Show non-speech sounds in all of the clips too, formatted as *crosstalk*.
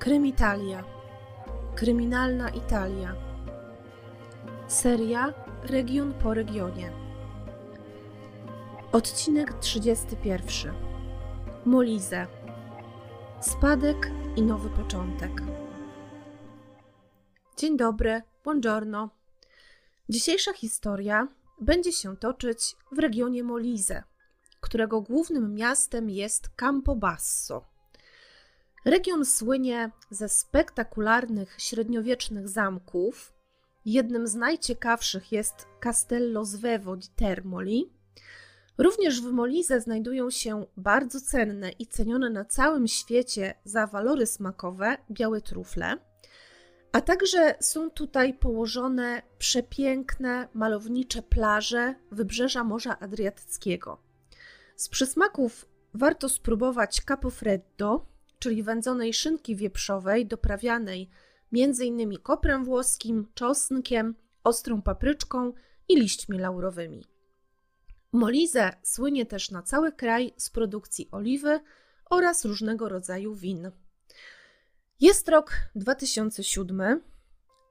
Krymitalia. Kryminalna Italia. Seria Region po regionie. Odcinek 31. Molizę. Spadek i nowy początek. Dzień dobry, buongiorno. Dzisiejsza historia będzie się toczyć w regionie Molise, którego głównym miastem jest Campobasso. Region słynie ze spektakularnych średniowiecznych zamków. Jednym z najciekawszych jest Castello Svevo di Termoli. Również w Molise znajdują się bardzo cenne i cenione na całym świecie za walory smakowe białe trufle. A także są tutaj położone przepiękne, malownicze plaże wybrzeża Morza Adriatyckiego. Z przysmaków warto spróbować capofreddo, czyli wędzonej szynki wieprzowej doprawianej m.in. koprem włoskim, czosnkiem, ostrą papryczką i liśćmi laurowymi. Molise słynie też na cały kraj z produkcji oliwy oraz różnego rodzaju win. Jest rok 2007,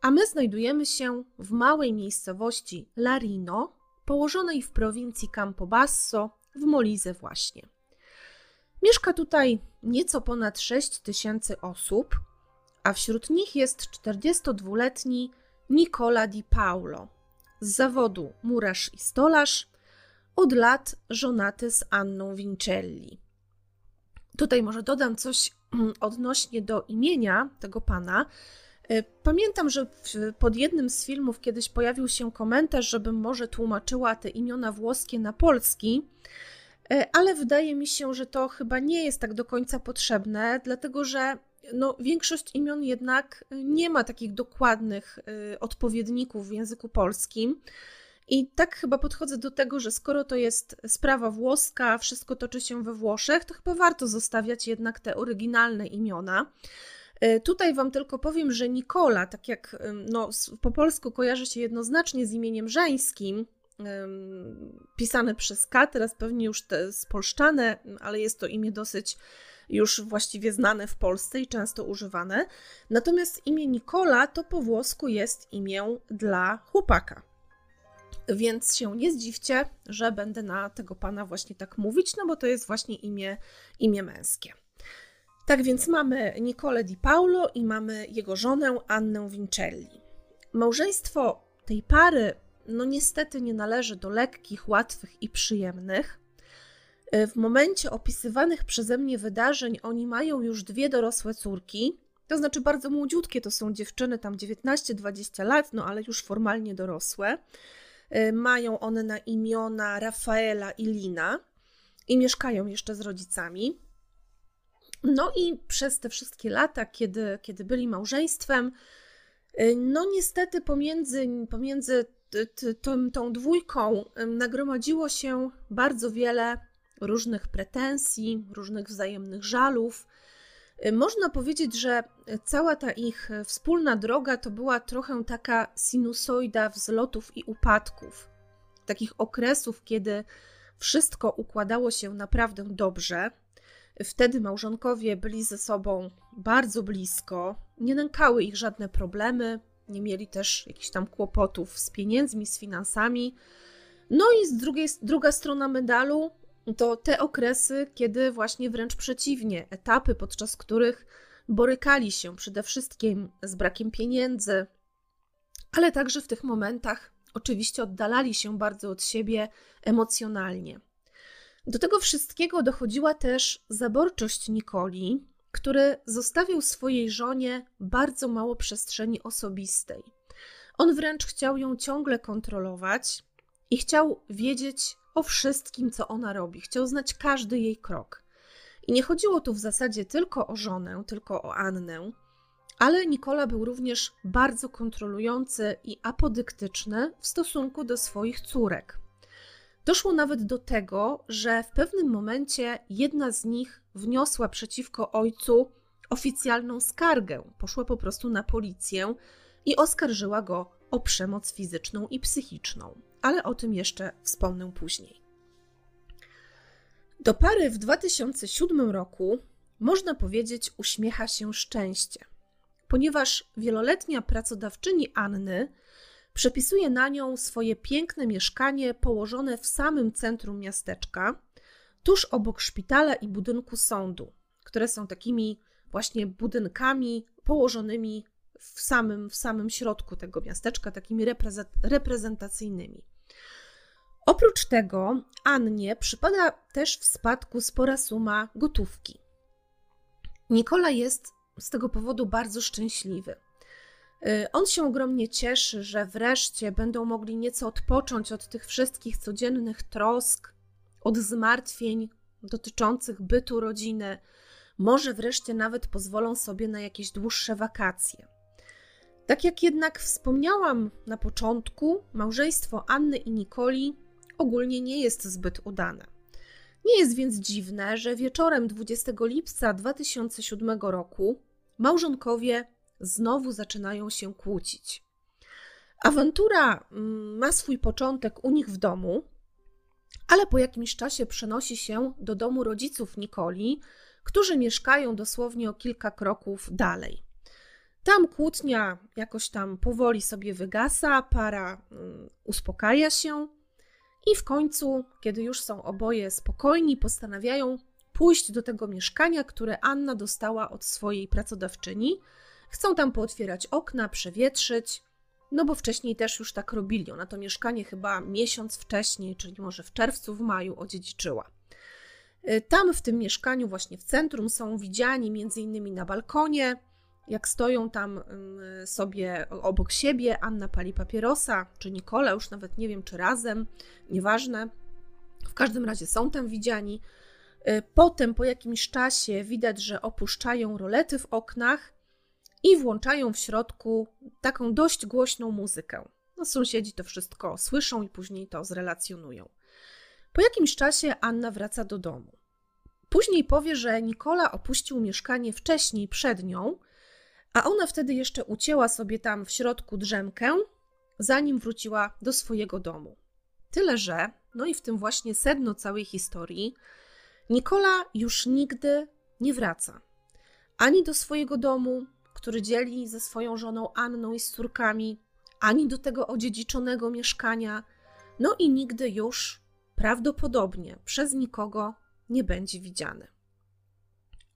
a my znajdujemy się w małej miejscowości Larino, położonej w prowincji Campobasso w Molise właśnie. Mieszka tutaj nieco ponad 6 tysięcy osób, a wśród nich jest 42-letni Nicola Di Paolo, z zawodu murarz i stolarz, od lat żonaty z Anną Vincelli. Tutaj może dodam coś odnośnie do imienia tego pana. E, pamiętam, że pod jednym z filmów kiedyś pojawił się komentarz, żebym może tłumaczyła te imiona włoskie na polski. E, ale wydaje mi się, że to chyba nie jest tak do końca potrzebne, dlatego że no, większość imion jednak nie ma takich dokładnych e, odpowiedników w języku polskim. I tak chyba podchodzę do tego, że skoro to jest sprawa włoska, wszystko toczy się we Włoszech, to chyba warto zostawiać jednak te oryginalne imiona. E, tutaj Wam tylko powiem, że Nikola, tak jak no, po polsku kojarzy się jednoznacznie z imieniem żeńskim, pisane przez K, teraz pewnie już te spolszczane, ale jest to imię dosyć już właściwie znane w Polsce i często używane. Natomiast imię Nikola to po włosku jest imię dla chłopaka. Więc się nie zdziwcie, że będę na tego pana właśnie tak mówić, no bo to jest właśnie imię, imię męskie. Tak więc mamy Nicole Di Paolo i mamy jego żonę Annę Vincelli. Małżeństwo tej pary no niestety nie należy do lekkich, łatwych i przyjemnych. E, w momencie opisywanych przeze mnie wydarzeń oni mają już dwie dorosłe córki, to znaczy bardzo młodziutkie to są dziewczyny, tam 19-20 lat, no ale już formalnie dorosłe. E, mają one na imiona Rafaela i Lina i mieszkają jeszcze z rodzicami. No i przez te wszystkie lata, kiedy, kiedy byli małżeństwem, e, no niestety pomiędzy, pomiędzy tą, tą dwójką nagromadziło się bardzo wiele różnych pretensji, różnych wzajemnych żalów. Można powiedzieć, że cała ta ich wspólna droga to była trochę taka sinusoida wzlotów i upadków, takich okresów, kiedy wszystko układało się naprawdę dobrze. Wtedy małżonkowie byli ze sobą bardzo blisko, nie nękały ich żadne problemy, nie mieli też jakichś tam kłopotów z pieniędzmi, z finansami. No i z drugiej, druga strona medalu to te okresy, kiedy właśnie wręcz przeciwnie, etapy, podczas których borykali się przede wszystkim z brakiem pieniędzy, ale także w tych momentach oczywiście oddalali się bardzo od siebie emocjonalnie. Do tego wszystkiego dochodziła też zaborczość Nikoli, który zostawił swojej żonie bardzo mało przestrzeni osobistej. On wręcz chciał ją ciągle kontrolować i chciał wiedzieć o wszystkim, co ona robi, chciał znać każdy jej krok. I nie chodziło tu w zasadzie tylko o żonę, tylko o Annę, ale Nikola był również bardzo kontrolujący i apodyktyczny w stosunku do swoich córek. Doszło nawet do tego, że w pewnym momencie jedna z nich wniosła przeciwko ojcu oficjalną skargę. Poszła po prostu na policję i oskarżyła go o przemoc fizyczną i psychiczną. Ale o tym jeszcze wspomnę później. Do pary w 2007 roku można powiedzieć, uśmiecha się szczęście, ponieważ wieloletnia pracodawczyni Anny przepisuje na nią swoje piękne mieszkanie położone w samym centrum miasteczka, tuż obok szpitala i budynku sądu, które są takimi właśnie budynkami położonymi w samym, w samym środku tego miasteczka, takimi reprezentacyjnymi. Oprócz tego Annie przypada też w spadku spora suma gotówki. Nikola jest z tego powodu bardzo szczęśliwy. Y, on się ogromnie cieszy, że wreszcie będą mogli nieco odpocząć od tych wszystkich codziennych trosk, od zmartwień dotyczących bytu rodziny. Może wreszcie nawet pozwolą sobie na jakieś dłuższe wakacje. Tak jak jednak wspomniałam na początku, małżeństwo Anny i Nikoli ogólnie nie jest zbyt udane. Nie jest więc dziwne, że wieczorem 20 lipca 2007 roku małżonkowie znowu zaczynają się kłócić. Awantura mm, ma swój początek u nich w domu, ale po jakimś czasie przenosi się do domu rodziców Nikoli, którzy mieszkają dosłownie o kilka kroków dalej. Tam kłótnia jakoś tam powoli sobie wygasa, para mm, uspokaja się i w końcu, kiedy już są oboje spokojni, postanawiają pójść do tego mieszkania, które Anna dostała od swojej pracodawczyni. Chcą tam pootwierać okna, przewietrzyć, no bo wcześniej też już tak robili. Ona to mieszkanie chyba miesiąc wcześniej, czyli może w czerwcu, w maju odziedziczyła. Y, tam w tym mieszkaniu, właśnie w centrum, są widziani między innymi na balkonie, jak stoją tam sobie obok siebie, Anna pali papierosa, czy Nikola, już nawet nie wiem, czy razem, nieważne. W każdym razie są tam widziani. Y, potem po jakimś czasie widać, że opuszczają rolety w oknach i włączają w środku taką dość głośną muzykę. No, sąsiedzi to wszystko słyszą i później to zrelacjonują. Po jakimś czasie Anna wraca do domu. Później powie, że Nikola opuścił mieszkanie wcześniej przed nią, a ona wtedy jeszcze ucięła sobie tam w środku drzemkę, zanim wróciła do swojego domu. Tyle, że, no i w tym właśnie sedno całej historii, Nikola już nigdy nie wraca ani do swojego domu, który dzieli ze swoją żoną Anną i z córkami, ani do tego odziedziczonego mieszkania, no i nigdy już prawdopodobnie przez nikogo nie będzie widziany.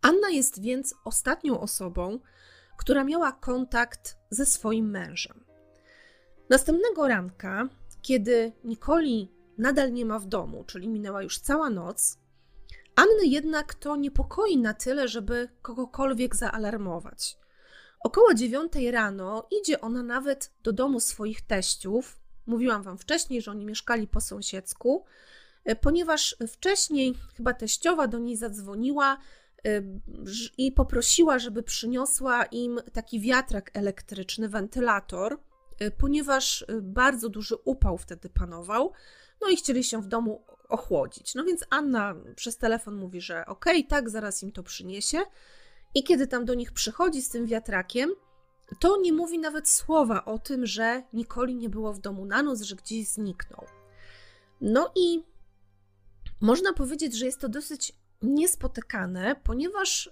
Anna jest więc ostatnią osobą, która miała kontakt ze swoim mężem. Następnego ranka, kiedy Nikoli nadal nie ma w domu, czyli minęła już cała noc, Anny jednak to niepokoi na tyle, żeby kogokolwiek zaalarmować. Około dziewiątej rano idzie ona nawet do domu swoich teściów. Mówiłam wam wcześniej, że oni mieszkali po sąsiedzku, e, ponieważ wcześniej chyba teściowa do niej zadzwoniła e, i poprosiła, żeby przyniosła im taki wiatrak elektryczny, wentylator, e, ponieważ bardzo duży upał wtedy panował, no i chcieli się w domu ochłodzić. No więc Anna przez telefon mówi, że okej, okay, tak, zaraz im to przyniesie. I kiedy tam do nich przychodzi z tym wiatrakiem, to nie mówi nawet słowa o tym, że Nikoli nie było w domu na noc, że gdzieś zniknął. No i można powiedzieć, że jest to dosyć niespotykane, ponieważ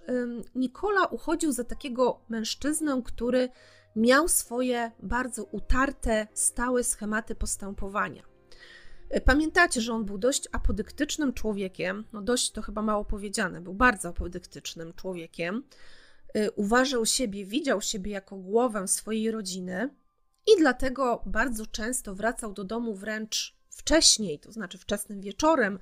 Nikola uchodził za takiego mężczyznę, który miał swoje bardzo utarte, stałe schematy postępowania. Pamiętacie, że on był dość apodyktycznym człowiekiem, no dość to chyba mało powiedziane, był bardzo apodyktycznym człowiekiem. Y, uważał siebie, widział siebie jako głowę swojej rodziny i dlatego bardzo często wracał do domu wręcz wcześniej, to znaczy wczesnym wieczorem,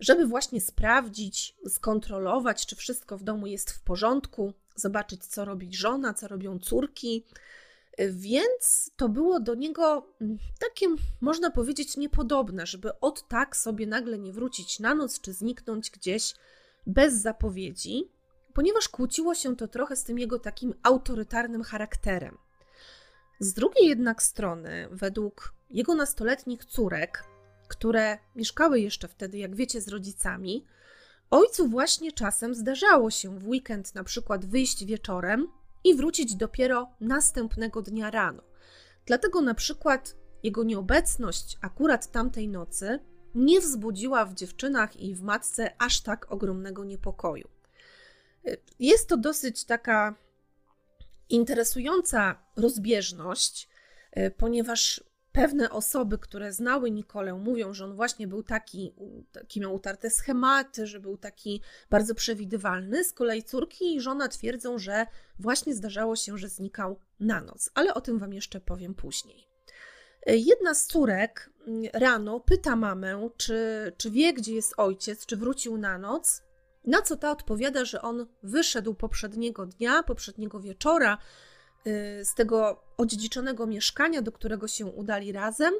żeby właśnie sprawdzić, skontrolować, czy wszystko w domu jest w porządku, zobaczyć, co robi żona, co robią córki, więc to było do niego mm, takie, można powiedzieć, niepodobne, żeby od tak sobie nagle nie wrócić na noc czy zniknąć gdzieś bez zapowiedzi, ponieważ kłóciło się to trochę z tym jego takim autorytarnym charakterem. Z drugiej jednak strony, według jego nastoletnich córek, które mieszkały jeszcze wtedy, jak wiecie, z rodzicami, ojcu właśnie czasem zdarzało się w weekend na przykład wyjść wieczorem i wrócić dopiero następnego dnia rano. Dlatego na przykład jego nieobecność akurat tamtej nocy nie wzbudziła w dziewczynach i w matce aż tak ogromnego niepokoju. Jest to dosyć taka interesująca rozbieżność, ponieważ pewne osoby, które znały Nikolę, mówią, że on właśnie był taki, taki miał utarte schematy, że był taki bardzo przewidywalny. Z kolei córki i żona twierdzą, że właśnie zdarzało się, że znikał na noc, ale o tym Wam jeszcze powiem później. Jedna z córek mm, rano pyta mamę, czy, czy wie, gdzie jest ojciec, czy wrócił na noc. Na co ta odpowiada, że on wyszedł poprzedniego dnia, poprzedniego wieczora z tego odziedziczonego mieszkania, do którego się udali razem,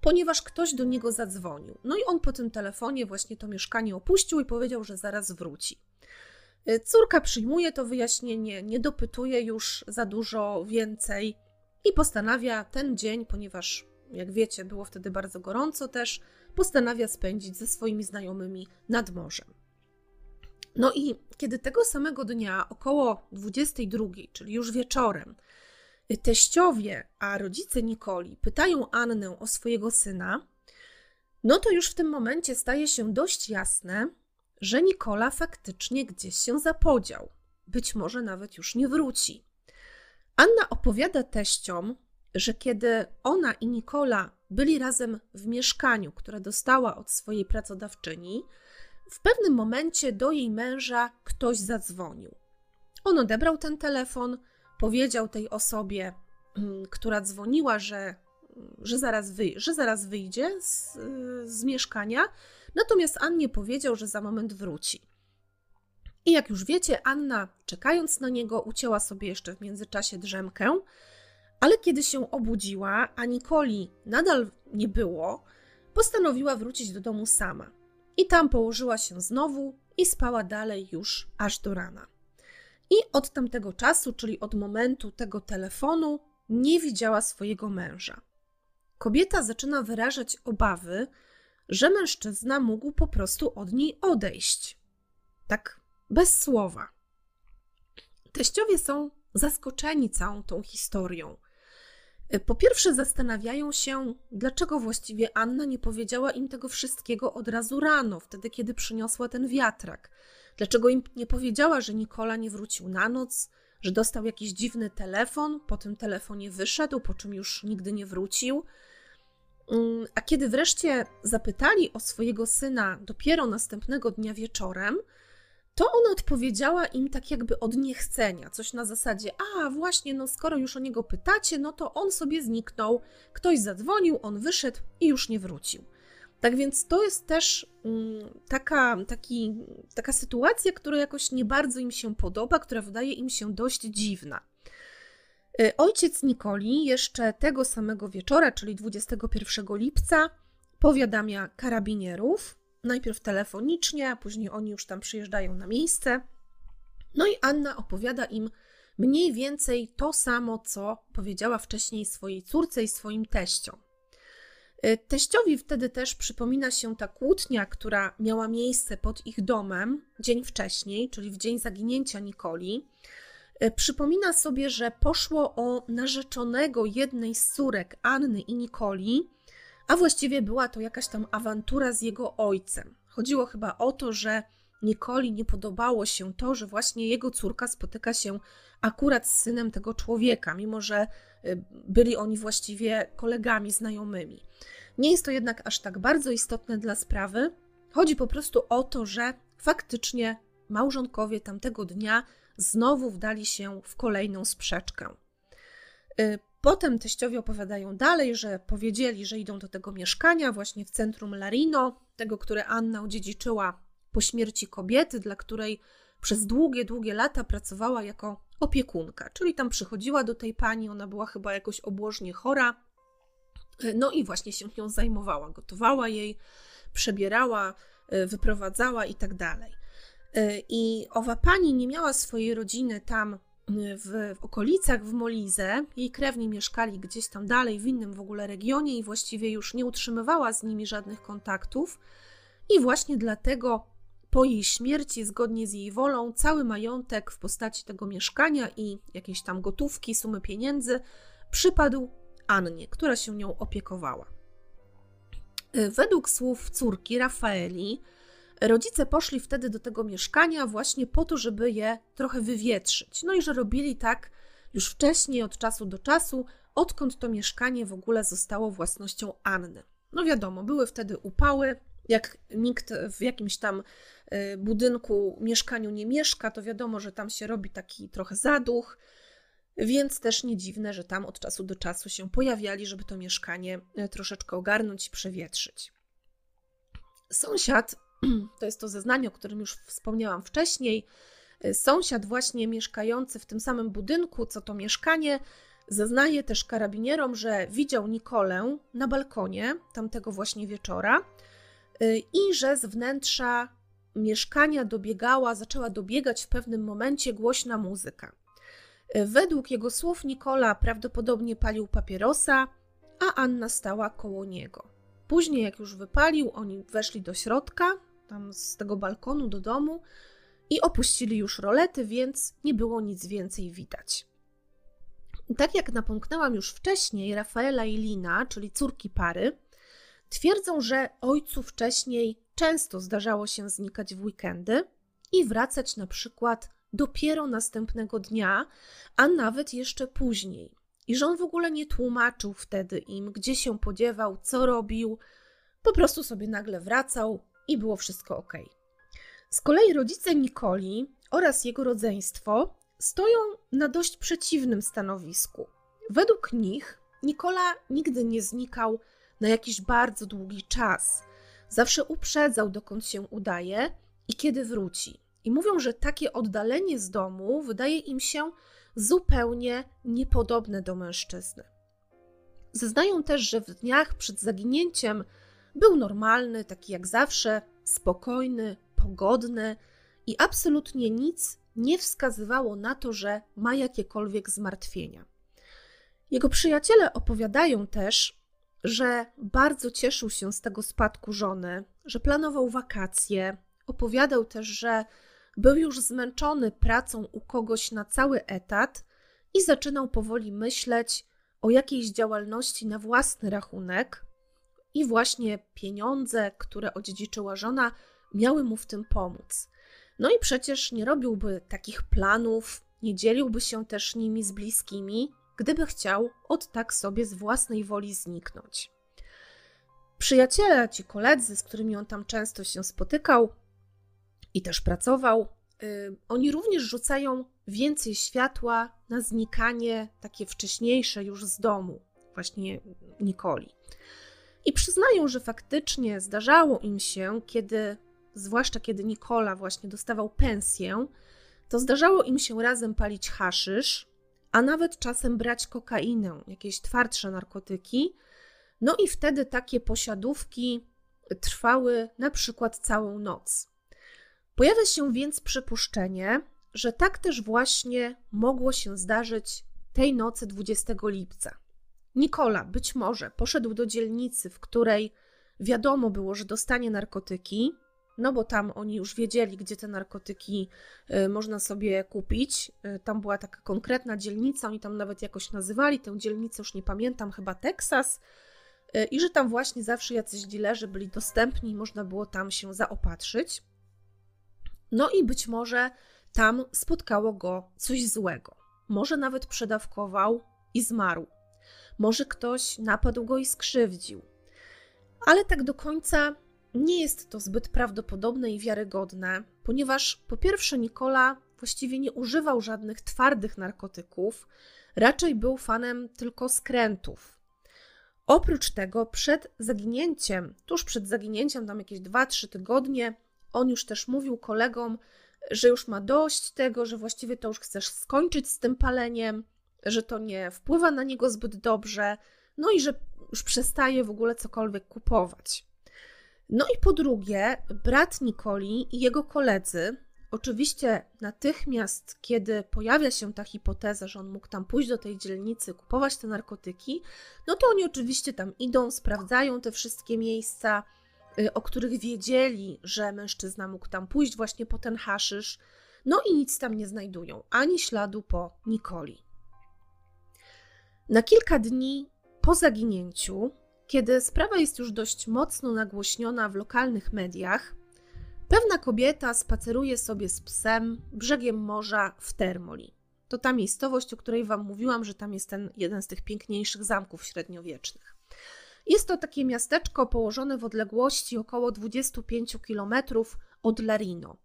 ponieważ ktoś do niego zadzwonił. No i on po tym telefonie właśnie to mieszkanie opuścił i powiedział, że zaraz wróci. Y, córka przyjmuje to wyjaśnienie, nie dopytuje już za dużo więcej i postanawia ten dzień, ponieważ jak wiecie, było wtedy bardzo gorąco też, postanawia spędzić ze swoimi znajomymi nad morzem. No i kiedy tego samego dnia, około 22, czyli już wieczorem, teściowie, a rodzice Nikoli pytają Annę o swojego syna, no to już w tym momencie staje się dość jasne, że Nikola faktycznie gdzieś się zapodział. Być może nawet już nie wróci. Anna opowiada teściom, że kiedy ona i Nikola byli razem w mieszkaniu, które dostała od swojej pracodawczyni, w pewnym momencie do jej męża ktoś zadzwonił. On odebrał ten telefon, powiedział tej osobie, mm, która dzwoniła, że, że, zaraz, wyj że zaraz wyjdzie z, z mieszkania, natomiast Annie powiedział, że za moment wróci. I jak już wiecie, Anna, czekając na niego, ucięła sobie jeszcze w międzyczasie drzemkę, ale kiedy się obudziła, a Nikoli nadal nie było, postanowiła wrócić do domu sama. I tam położyła się znowu i spała dalej już aż do rana. I od tamtego czasu, czyli od momentu tego telefonu, nie widziała swojego męża. Kobieta zaczyna wyrażać obawy, że mężczyzna mógł po prostu od niej odejść. Tak bez słowa. Teściowie są zaskoczeni całą tą historią. Po pierwsze, zastanawiają się, dlaczego właściwie Anna nie powiedziała im tego wszystkiego od razu rano, wtedy kiedy przyniosła ten wiatrak. Dlaczego im nie powiedziała, że Nikola nie wrócił na noc, że dostał jakiś dziwny telefon, po tym telefonie wyszedł, po czym już nigdy nie wrócił. Mm, a kiedy wreszcie zapytali o swojego syna dopiero następnego dnia wieczorem, to ona odpowiedziała im tak jakby od niechcenia, coś na zasadzie, a właśnie, no skoro już o niego pytacie, no to on sobie zniknął, ktoś zadzwonił, on wyszedł i już nie wrócił. Tak więc to jest też mm, taka, taki, taka sytuacja, która jakoś nie bardzo im się podoba, która wydaje im się dość dziwna. Y, ojciec Nikoli jeszcze tego samego wieczora, czyli 21 lipca, powiadamia karabinierów, najpierw telefonicznie, a później oni już tam przyjeżdżają na miejsce. No i Anna opowiada im mniej więcej to samo, co powiedziała wcześniej swojej córce i swoim teściom. Y, teściowi wtedy też przypomina się ta kłótnia, która miała miejsce pod ich domem dzień wcześniej, czyli w dzień zaginięcia Nikoli. Y, przypomina sobie, że poszło o narzeczonego jednej z córek Anny i Nikoli, a właściwie była to jakaś tam awantura z jego ojcem. Chodziło chyba o to, że Nikoli nie podobało się to, że właśnie jego córka spotyka się akurat z synem tego człowieka, mimo że y, byli oni właściwie kolegami, znajomymi. Nie jest to jednak aż tak bardzo istotne dla sprawy. Chodzi po prostu o to, że faktycznie małżonkowie tamtego dnia znowu wdali się w kolejną sprzeczkę. Potem teściowie opowiadają dalej, że powiedzieli, że idą do tego mieszkania właśnie w centrum Larino, tego, które Anna odziedziczyła po śmierci kobiety, dla której przez długie, długie lata pracowała jako opiekunka. Czyli tam przychodziła do tej pani, ona była chyba jakoś obłożnie chora, no i właśnie się nią zajmowała, gotowała jej, przebierała, wyprowadzała i tak dalej. I owa pani nie miała swojej rodziny tam w, w okolicach w Molize. Jej krewni mieszkali gdzieś tam dalej, w innym w ogóle regionie i właściwie już nie utrzymywała z nimi żadnych kontaktów. I właśnie dlatego po jej śmierci, zgodnie z jej wolą, cały majątek w postaci tego mieszkania i jakiejś tam gotówki, sumy pieniędzy przypadł Annie, która się nią opiekowała. Według słów córki Rafaeli, Rodzice poszli wtedy do tego mieszkania właśnie po to, żeby je trochę wywietrzyć. No i że robili tak już wcześniej, od czasu do czasu, odkąd to mieszkanie w ogóle zostało własnością Anny. No wiadomo, były wtedy upały. Jak nikt w jakimś tam y, budynku, mieszkaniu nie mieszka, to wiadomo, że tam się robi taki trochę zaduch, więc też nie dziwne, że tam od czasu do czasu się pojawiali, żeby to mieszkanie y, troszeczkę ogarnąć i przewietrzyć. Sąsiad, *clears throat* to jest to zeznanie, o którym już wspomniałam wcześniej, y, sąsiad właśnie mieszkający w tym samym budynku, co to mieszkanie, zeznaje też karabinierom, że widział Nikolę na balkonie tamtego właśnie wieczora y, i że z wnętrza mieszkania dobiegała, zaczęła dobiegać w pewnym momencie głośna muzyka. Y, według jego słów Nikola prawdopodobnie palił papierosa, a Anna stała koło niego. Później, jak już wypalił, oni weszli do środka, tam z tego balkonu do domu i opuścili już rolety, więc nie było nic więcej widać. Tak jak napomknęłam już wcześniej, Rafaela i Lina, czyli córki pary, twierdzą, że ojcu wcześniej często zdarzało się znikać w weekendy i wracać na przykład dopiero następnego dnia, a nawet jeszcze później. I że on w ogóle nie tłumaczył wtedy im, gdzie się podziewał, co robił, po prostu sobie nagle wracał i było wszystko ok. Z kolei rodzice Nikoli oraz jego rodzeństwo stoją na dość przeciwnym stanowisku. Według nich Nikola nigdy nie znikał na jakiś bardzo długi czas. Zawsze uprzedzał, dokąd się udaje i kiedy wróci. I mówią, że takie oddalenie z domu wydaje im się zupełnie niepodobne do mężczyzny. Zeznają też, że w dniach przed zaginięciem był normalny, taki jak zawsze, spokojny, pogodny i absolutnie nic nie wskazywało na to, że ma jakiekolwiek zmartwienia. Jego przyjaciele opowiadają też, że bardzo cieszył się z tego spadku żony, że planował wakacje. Opowiadał też, że był już zmęczony pracą u kogoś na cały etat i zaczynał powoli myśleć o jakiejś działalności na własny rachunek, i właśnie pieniądze, które odziedziczyła żona, miały mu w tym pomóc. No i przecież nie robiłby takich planów, nie dzieliłby się też nimi z bliskimi, gdyby chciał od tak sobie z własnej woli zniknąć. Przyjaciele, ci koledzy, z którymi on tam często się spotykał i też pracował, yy, oni również rzucają więcej światła na znikanie takie wcześniejsze już z domu, właśnie Nikoli. I przyznają, że faktycznie zdarzało im się, kiedy zwłaszcza kiedy Nikola właśnie dostawał pensję, to zdarzało im się razem palić haszysz, a nawet czasem brać kokainę, jakieś twardsze narkotyki. No i wtedy takie posiadówki trwały na przykład całą noc. Pojawia się więc przypuszczenie, że tak też właśnie mogło się zdarzyć tej nocy 20 lipca. Nikola być może poszedł do dzielnicy, w której wiadomo było, że dostanie narkotyki, no bo tam oni już wiedzieli, gdzie te narkotyki y, można sobie kupić. Y, tam była taka konkretna dzielnica, oni tam nawet jakoś nazywali tę dzielnicę, już nie pamiętam, chyba Teksas. Y, I że tam właśnie zawsze jacyś dilerzy byli dostępni i można było tam się zaopatrzyć. No i być może tam spotkało go coś złego. Może nawet przedawkował i zmarł. Może ktoś napadł go i skrzywdził. Ale tak do końca nie jest to zbyt prawdopodobne i wiarygodne, ponieważ po pierwsze Nikola właściwie nie używał żadnych twardych narkotyków, raczej był fanem tylko skrętów. Oprócz tego, przed zaginięciem, tuż przed zaginięciem, tam jakieś 2-3 tygodnie, on już też mówił kolegom, że już ma dość tego, że właściwie to już chcesz skończyć z tym paleniem, że to nie wpływa na niego zbyt dobrze, no i że już przestaje w ogóle cokolwiek kupować. No i po drugie, brat Nikoli i jego koledzy, oczywiście natychmiast, kiedy pojawia się ta hipoteza, że on mógł tam pójść do tej dzielnicy, kupować te narkotyki, no to oni oczywiście tam idą, sprawdzają te wszystkie miejsca, y, o których wiedzieli, że mężczyzna mógł tam pójść właśnie po ten haszysz, no i nic tam nie znajdują, ani śladu po Nikoli. Na kilka dni po zaginięciu kiedy sprawa jest już dość mocno nagłośniona w lokalnych mediach, Pewna kobieta spaceruje sobie z psem brzegiem morza w Termoli. To ta miejscowość, o której Wam mówiłam, że tam jest ten jeden z tych piękniejszych zamków średniowiecznych. Jest to takie miasteczko położone w odległości około 25 km od Larino.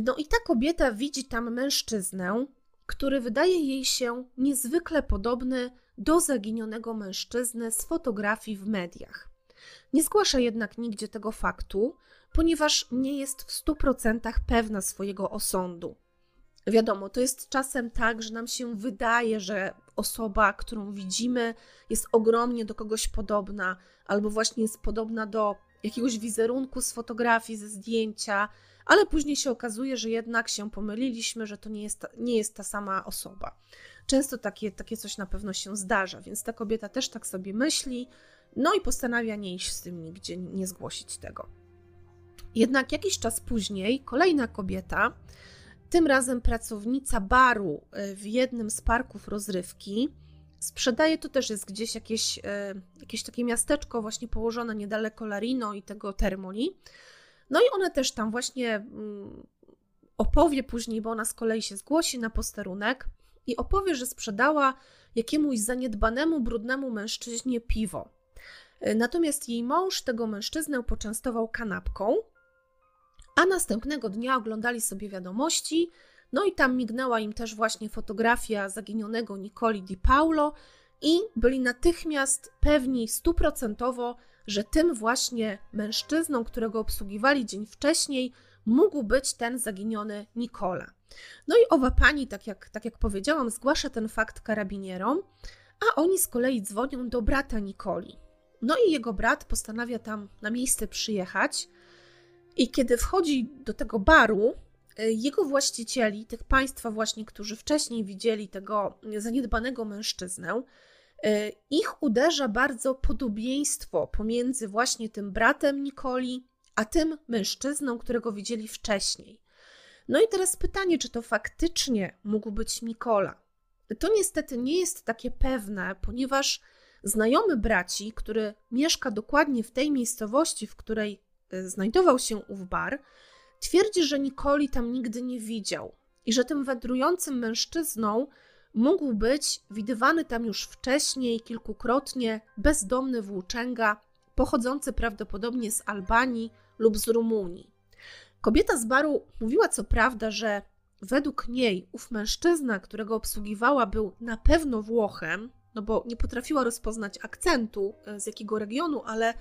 No i ta kobieta widzi tam mężczyznę, który wydaje jej się niezwykle podobny do zaginionego mężczyzny z fotografii w mediach. Nie zgłasza jednak nigdzie tego faktu, ponieważ nie jest w 100% pewna swojego osądu. Wiadomo, to jest czasem tak, że nam się wydaje, że osoba, którą widzimy, jest ogromnie do kogoś podobna, albo właśnie jest podobna do jakiegoś wizerunku z fotografii, ze zdjęcia, ale później się okazuje, że jednak się pomyliliśmy, że to nie jest ta, nie jest ta sama osoba. Często takie, takie coś na pewno się zdarza, więc ta kobieta też tak sobie myśli, no i postanawia nie iść z tym nigdzie, nie zgłosić tego. Jednak jakiś czas później kolejna kobieta, tym razem pracownica baru e, w jednym z parków rozrywki, sprzedaje, to też jest gdzieś jakieś, e, jakieś takie miasteczko właśnie położone niedaleko Larino i tego Termoli. No i ona też tam właśnie mm, opowie później, bo ona z kolei się zgłosi na posterunek i opowie, że sprzedała jakiemuś zaniedbanemu, brudnemu mężczyźnie piwo. E, natomiast jej mąż tego mężczyznę poczęstował kanapką, a następnego dnia oglądali sobie wiadomości, no i tam mignęła im też właśnie fotografia zaginionego Nicoli Di Paulo i byli natychmiast pewni stuprocentowo, że tym właśnie mężczyzną, którego obsługiwali dzień wcześniej, mógł być ten zaginiony Nicola. No i owa pani, tak jak, tak jak powiedziałam, zgłasza ten fakt karabinierom, a oni z kolei dzwonią do brata Nikoli. No i jego brat postanawia tam na miejsce przyjechać. I kiedy wchodzi do tego baru, y, jego właścicieli, tych państwa właśnie, którzy wcześniej widzieli tego zaniedbanego mężczyznę, ich uderza bardzo podobieństwo pomiędzy właśnie tym bratem Nikoli, a tym mężczyzną, którego widzieli wcześniej. No i teraz pytanie, czy to faktycznie mógł być Nikola? To niestety nie jest takie pewne, ponieważ znajomy braci, który mieszka dokładnie w tej miejscowości, w której y, znajdował się ów bar, twierdzi, że Nikoli tam nigdy nie widział i że tym wędrującym mężczyzną mógł być widywany tam już wcześniej, kilkukrotnie, bezdomny włóczęga, pochodzący prawdopodobnie z Albanii lub z Rumunii. Kobieta z baru mówiła co prawda, że według niej ów mężczyzna, którego obsługiwała, był na pewno Włochem, no bo nie potrafiła rozpoznać akcentu e, z jakiego regionu, ale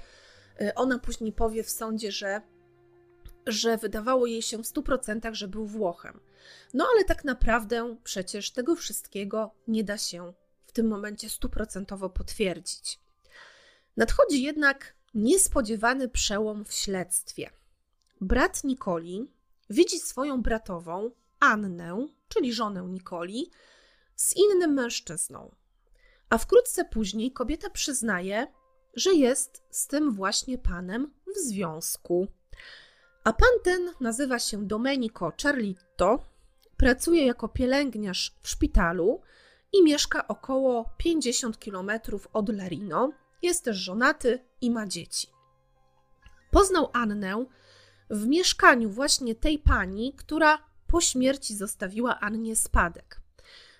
e, ona później powie w sądzie, że, że wydawało jej się w 100%, że był Włochem. No ale tak naprawdę przecież tego wszystkiego nie da się w tym momencie stuprocentowo potwierdzić. Nadchodzi jednak niespodziewany przełom w śledztwie. Brat Nikoli widzi swoją bratową, Annę, czyli żonę Nikoli, z innym mężczyzną. A wkrótce później kobieta przyznaje, że jest z tym właśnie panem w związku. A pan ten nazywa się Domenico Carlitto, pracuje jako pielęgniarz w szpitalu i mieszka około 50 km od Larino. Jest też żonaty i ma dzieci. Poznał Annę w mieszkaniu właśnie tej pani, która po śmierci zostawiła Annie spadek.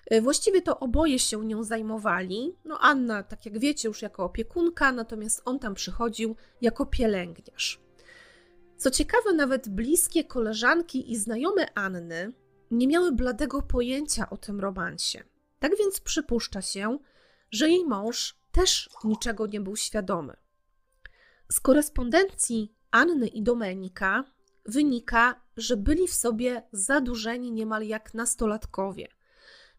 E, właściwie to oboje się nią zajmowali. No Anna, tak jak wiecie, już jako opiekunka, natomiast on tam przychodził jako pielęgniarz. Co ciekawe, nawet bliskie koleżanki i znajome Anny nie miały bladego pojęcia o tym romansie. Tak więc przypuszcza się, że jej mąż też niczego nie był świadomy. Z korespondencji Anny i Domenika wynika, że byli w sobie zadłużeni niemal jak nastolatkowie –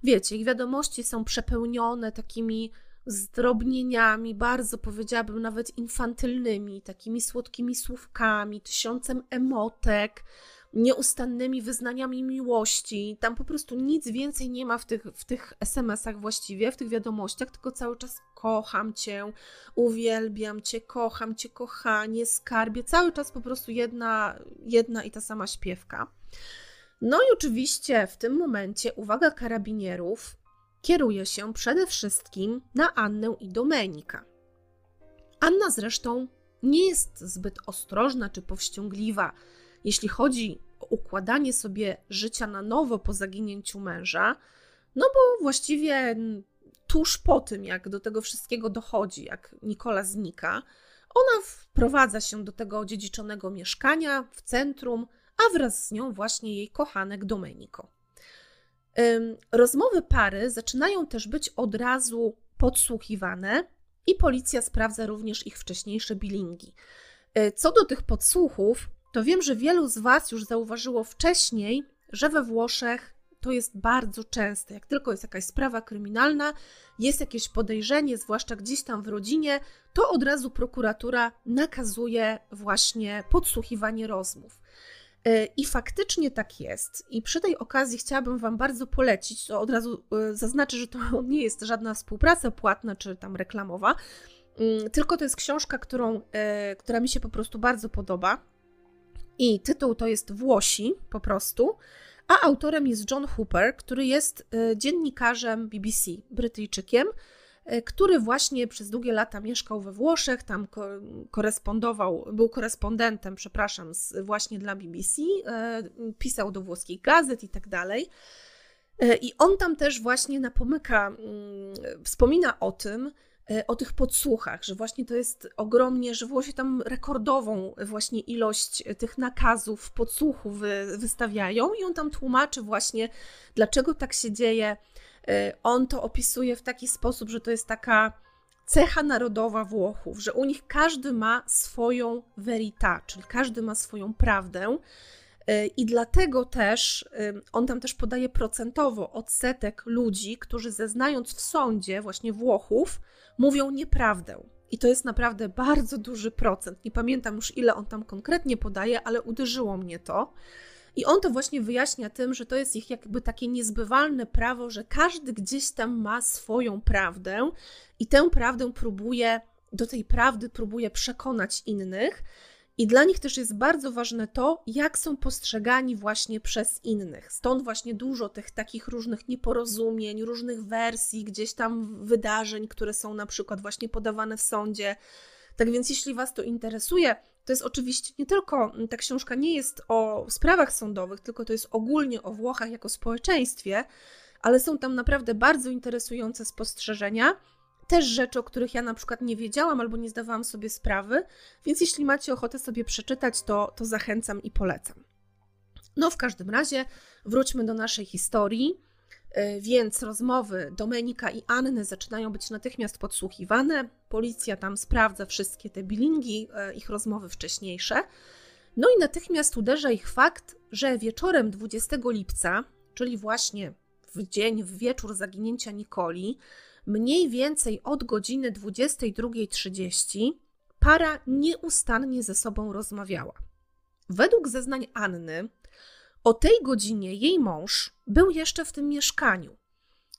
wiecie, ich wiadomości są przepełnione takimi zdrobnieniami, bardzo powiedziałabym nawet infantylnymi, takimi słodkimi słówkami, tysiącem emotek, nieustannymi wyznaniami miłości. Tam po prostu nic więcej nie ma w tych, w tych SMS-ach właściwie, w tych wiadomościach, tylko cały czas kocham cię, uwielbiam cię, kocham cię, kochanie, skarbie. Cały czas po prostu jedna, jedna i ta sama śpiewka. No i oczywiście w tym momencie uwaga karabinierów kieruje się przede wszystkim na Annę i Domenika. Anna zresztą nie jest zbyt ostrożna czy powściągliwa, jeśli chodzi układanie sobie życia na nowo po zaginięciu męża, no bo właściwie tuż po tym, jak do tego wszystkiego dochodzi, jak Nikola znika, ona wprowadza się do tego odziedziczonego mieszkania w centrum, a wraz z nią właśnie jej kochanek Domenico. Rozmowy pary zaczynają też być od razu podsłuchiwane i policja sprawdza również ich wcześniejsze bilingi. E, co do tych podsłuchów, to wiem, że wielu z Was już zauważyło wcześniej, że we Włoszech to jest bardzo częste. Jak tylko jest jakaś sprawa kryminalna, jest jakieś podejrzenie, zwłaszcza gdzieś tam w rodzinie, to od razu prokuratura nakazuje właśnie podsłuchiwanie rozmów. E, I faktycznie tak jest. I przy tej okazji chciałabym Wam bardzo polecić, to od razu e, zaznaczę, że to *laughs* nie jest żadna współpraca płatna czy tam reklamowa, mm, tylko to jest książka, którą, e, która mi się po prostu bardzo podoba. I tytuł to jest Włosi po prostu, a autorem jest John Hooper, który jest dziennikarzem BBC, Brytyjczykiem, E, który właśnie przez długie lata mieszkał we Włoszech, tam korespondował, był korespondentem, przepraszam, właśnie dla BBC, e, pisał do włoskich gazet i tak dalej. I on tam też właśnie napomyka, mm, wspomina o tym, o tych podsłuchach, że właśnie to jest ogromnie, że Włosi tam rekordową właśnie ilość tych nakazów, podsłuchów wystawiają i on tam tłumaczy właśnie, dlaczego tak się dzieje, Y, on to opisuje w taki sposób, że to jest taka cecha narodowa Włochów, że u nich każdy ma swoją verita, czyli każdy ma swoją prawdę. Y, I dlatego też on tam też podaje procentowo odsetek ludzi, którzy zeznając w sądzie, właśnie Włochów, mówią nieprawdę. I to jest naprawdę bardzo duży procent. Nie pamiętam już, ile on tam konkretnie podaje, ale uderzyło mnie to. I on to właśnie wyjaśnia tym, że to jest ich jakby takie niezbywalne prawo, że każdy gdzieś tam ma swoją prawdę i tę prawdę próbuje, do tej prawdy próbuje przekonać innych. I dla nich też jest bardzo ważne to, jak są postrzegani właśnie przez innych. Stąd właśnie dużo tych takich różnych nieporozumień, różnych wersji, gdzieś tam wydarzeń, które są na przykład właśnie podawane w sądzie. Tak więc, jeśli Was to interesuje, to jest oczywiście nie tylko, mm, ta książka nie jest o sprawach sądowych, tylko to jest ogólnie o Włochach jako społeczeństwie, ale są tam naprawdę bardzo interesujące spostrzeżenia. Też rzeczy, o których ja na przykład nie wiedziałam albo nie zdawałam sobie sprawy, więc jeśli macie ochotę sobie przeczytać, to, to zachęcam i polecam. No, w każdym razie wróćmy do naszej historii. E, więc rozmowy Domenika i Anny zaczynają być natychmiast podsłuchiwane. Policja tam sprawdza wszystkie te bilingi, e, ich rozmowy wcześniejsze. No i natychmiast uderza ich fakt, że wieczorem 20 lipca, czyli właśnie w dzień, w wieczór zaginięcia Nikoli, mniej więcej od godziny 22.30 para nieustannie ze sobą rozmawiała. Według zeznań Anny, o tej godzinie jej mąż był jeszcze w tym mieszkaniu.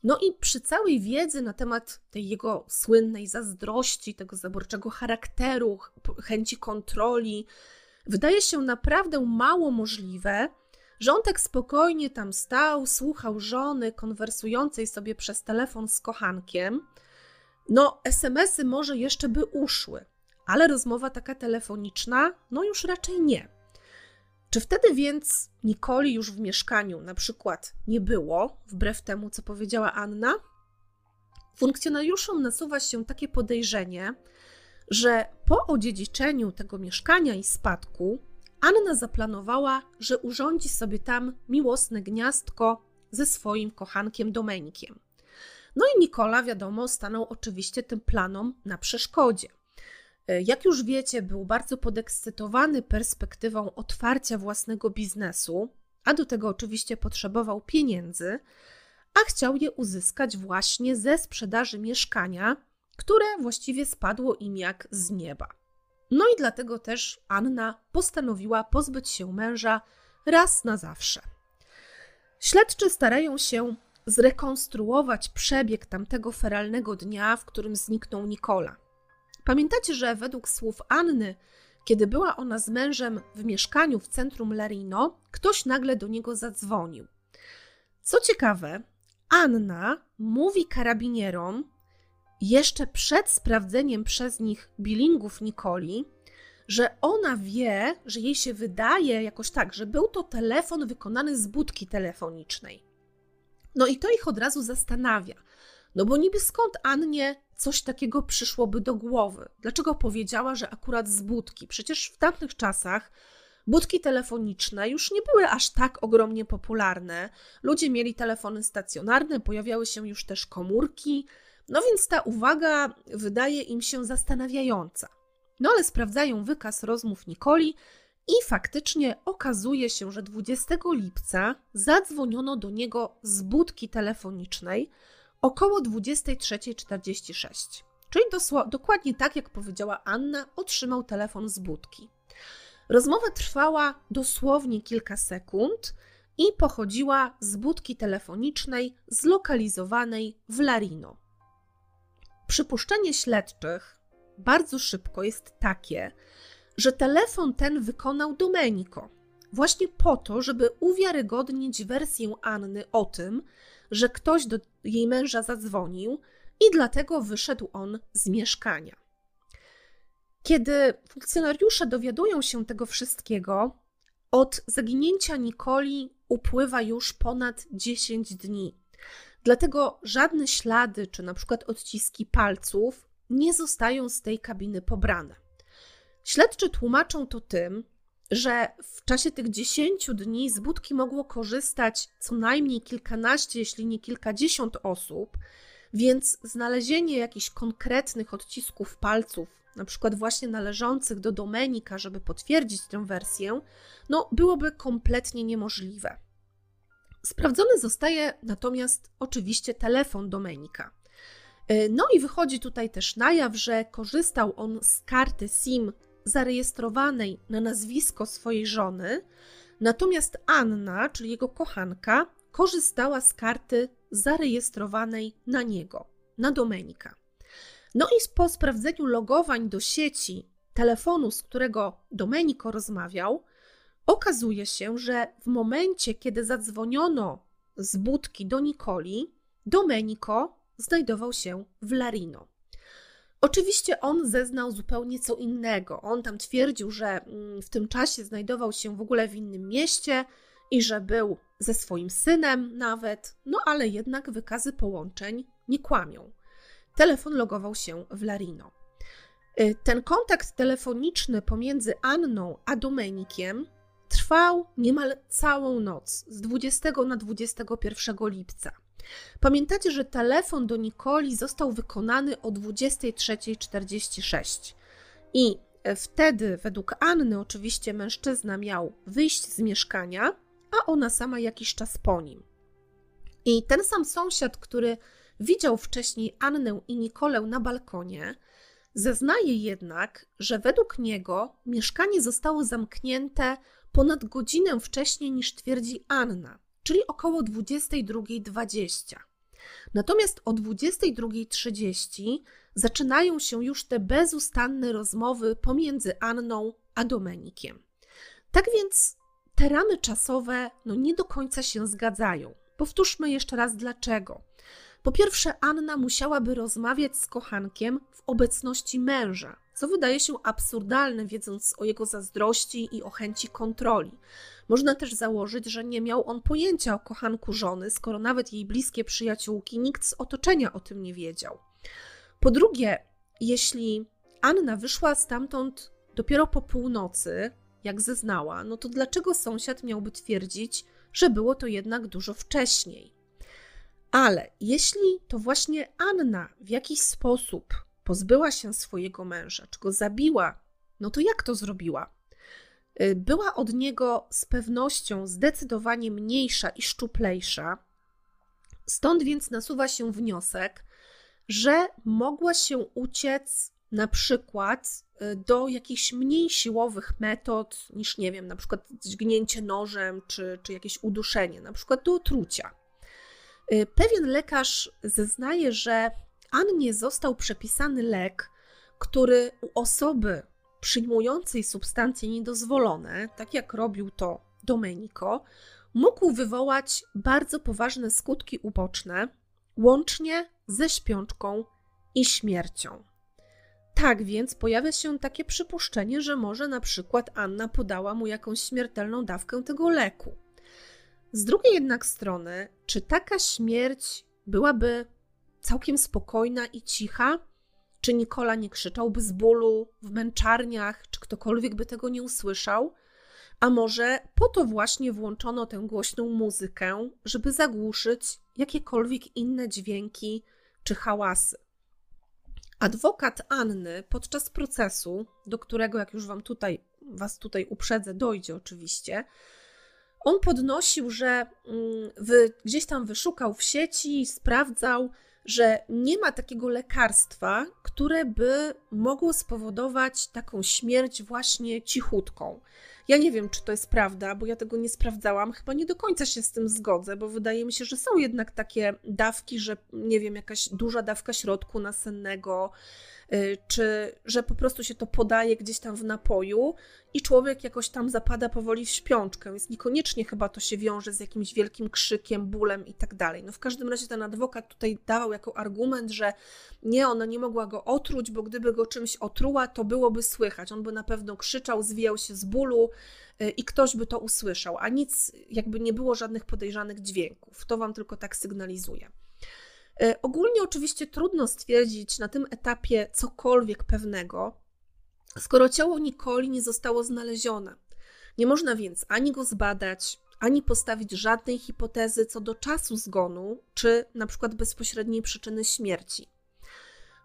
No i przy całej wiedzy na temat tej jego słynnej zazdrości, tego zaborczego charakteru, chęci kontroli, wydaje się naprawdę mało możliwe, tak spokojnie tam stał, słuchał żony konwersującej sobie przez telefon z kochankiem. No, SMS-y może jeszcze by uszły, ale rozmowa taka telefoniczna, no już raczej nie. Czy wtedy więc Nikoli już w mieszkaniu na przykład nie było, wbrew temu, co powiedziała Anna? Funkcjonariuszom nasuwa się takie podejrzenie, że po odziedziczeniu tego mieszkania i spadku Anna zaplanowała, że urządzi sobie tam miłosne gniazdko ze swoim kochankiem Domenikiem. No i Nikola, wiadomo, stanął oczywiście tym planom na przeszkodzie. E, jak już wiecie, był bardzo podekscytowany perspektywą otwarcia własnego biznesu, a do tego oczywiście potrzebował pieniędzy, a chciał je uzyskać właśnie ze sprzedaży mieszkania, które właściwie spadło im jak z nieba. No i dlatego też Anna postanowiła pozbyć się męża raz na zawsze. Śledczy starają się zrekonstruować przebieg tamtego feralnego dnia, w którym zniknął Nikola. Pamiętacie, że według słów Anny, kiedy była ona z mężem w mieszkaniu w centrum Lerino, ktoś nagle do niego zadzwonił. Co ciekawe, Anna mówi karabinierom jeszcze przed sprawdzeniem przez nich bilingów Nikoli, że ona wie, że jej się wydaje jakoś tak, że był to telefon wykonany z budki telefonicznej. No i to ich od razu zastanawia. No bo niby skąd Annie coś takiego przyszłoby do głowy? Dlaczego powiedziała, że akurat z budki? Przecież w tamtych czasach budki telefoniczne już nie były aż tak ogromnie popularne. Ludzie mieli telefony stacjonarne, pojawiały się już też komórki. No więc ta uwaga wydaje im się zastanawiająca. No ale sprawdzają wykaz rozmów Nikoli i faktycznie okazuje się, że 20 lipca zadzwoniono do niego z budki telefonicznej około 23.46. Czyli dokładnie tak, jak powiedziała Anna, otrzymał telefon z budki. Rozmowa trwała dosłownie kilka sekund i pochodziła z budki telefonicznej zlokalizowanej w Larino. Przypuszczenie śledczych bardzo szybko jest takie, że telefon ten wykonał Domenico, właśnie po to, żeby uwiarygodnić wersję Anny o tym, że ktoś do jej męża zadzwonił i dlatego wyszedł on z mieszkania. Kiedy funkcjonariusze dowiadują się tego wszystkiego, od zaginięcia Nikoli upływa już ponad 10 dni. Dlatego żadne ślady, czy na przykład odciski palców, nie zostają z tej kabiny pobrane. Śledczy tłumaczą to tym, że w czasie tych 10 dni z budki mogło korzystać co najmniej kilkanaście, jeśli nie kilkadziesiąt osób, więc znalezienie jakichś konkretnych odcisków palców, na przykład właśnie należących do Domenika, żeby potwierdzić tę wersję, no byłoby kompletnie niemożliwe. Sprawdzony zostaje natomiast oczywiście telefon Domenika. E, no i wychodzi tutaj też na jaw, że korzystał on z karty SIM zarejestrowanej na nazwisko swojej żony, natomiast Anna, czyli jego kochanka, korzystała z karty zarejestrowanej na niego, na Domenika. No i po sprawdzeniu logowań do sieci telefonu, z którego Domenico rozmawiał, okazuje się, że w momencie, kiedy zadzwoniono z budki do Nikoli, Domenico znajdował się w Larino. Oczywiście on zeznał zupełnie co innego. On tam twierdził, że mm, w tym czasie znajdował się w ogóle w innym mieście i że był ze swoim synem nawet, no ale jednak wykazy połączeń nie kłamią. Telefon logował się w Larino. Y, ten kontakt telefoniczny pomiędzy Anną a Domenikiem trwał niemal całą noc, z 20 na 21 lipca. Pamiętacie, że telefon do Nikoli został wykonany o 23.46 i e, wtedy, według Anny, oczywiście mężczyzna miał wyjść z mieszkania, a ona sama jakiś czas po nim. I ten sam sąsiad, który widział wcześniej Annę i Nikolę na balkonie, zeznaje jednak, że według niego mieszkanie zostało zamknięte ponad godzinę wcześniej niż twierdzi Anna czyli około 22.20. Natomiast o 22.30 zaczynają się już te bezustanne rozmowy pomiędzy Anną a Domenikiem. Tak więc te ramy czasowe no, nie do końca się zgadzają. Powtórzmy jeszcze raz dlaczego. Po pierwsze, Anna musiałaby rozmawiać z kochankiem w obecności męża, co wydaje się absurdalne, wiedząc o jego zazdrości i o chęci kontroli. Można też założyć, że nie miał on pojęcia o kochanku żony, skoro nawet jej bliskie przyjaciółki, nikt z otoczenia o tym nie wiedział. Po drugie, jeśli Anna wyszła stamtąd dopiero po północy, jak zeznała, no to dlaczego sąsiad miałby twierdzić, że było to jednak dużo wcześniej? Ale jeśli to właśnie Anna w jakiś sposób pozbyła się swojego męża, czy go zabiła, no to jak to zrobiła? Y, była od niego z pewnością zdecydowanie mniejsza i szczuplejsza. Stąd więc nasuwa się wniosek, że mogła się uciec na przykład y, do jakichś mniej siłowych metod niż, nie wiem, na przykład dźgnięcie nożem czy, czy jakieś uduszenie, na przykład do otrucia. Y, pewien lekarz zeznaje, że Annie został przepisany lek, który u osoby przyjmującej substancje niedozwolone, tak jak robił to Domenico, mógł wywołać bardzo poważne skutki uboczne, łącznie ze śpiączką i śmiercią. Tak więc pojawia się takie przypuszczenie, że może na przykład Anna podała mu jakąś śmiertelną dawkę tego leku. Z drugiej jednak strony, czy taka śmierć byłaby całkiem spokojna i cicha? Czy Nikola nie krzyczałby z bólu w męczarniach, czy ktokolwiek by tego nie usłyszał? A może po to właśnie włączono tę głośną muzykę, żeby zagłuszyć jakiekolwiek inne dźwięki czy hałasy? Adwokat Anny podczas procesu, do którego, jak już wam tutaj, was tutaj uprzedzę, dojdzie oczywiście, on podnosił, że mm, wy, gdzieś tam wyszukał w sieci, sprawdzał, że nie ma takiego lekarstwa, które by mogło spowodować taką śmierć właśnie cichutką. Ja nie wiem, czy to jest prawda, bo ja tego nie sprawdzałam. Chyba nie do końca się z tym zgodzę, bo wydaje mi się, że są jednak takie dawki, że nie wiem, jakaś duża dawka środku nasennego, czy że po prostu się to podaje gdzieś tam w napoju i człowiek jakoś tam zapada powoli w śpiączkę, więc niekoniecznie chyba to się wiąże z jakimś wielkim krzykiem, bólem i tak dalej. No w każdym razie ten adwokat tutaj dawał jako argument, że nie, ona nie mogła go otruć, bo gdyby go czymś otruła, to byłoby słychać. On by na pewno krzyczał, zwijał się z bólu y, i ktoś by to usłyszał, a nic, jakby nie było żadnych podejrzanych dźwięków. To wam tylko tak sygnalizuje. E, ogólnie oczywiście trudno stwierdzić na tym etapie cokolwiek pewnego, skoro ciało Nikoli nie zostało znalezione. Nie można więc ani go zbadać, ani postawić żadnej hipotezy co do czasu zgonu, czy na przykład bezpośredniej przyczyny śmierci.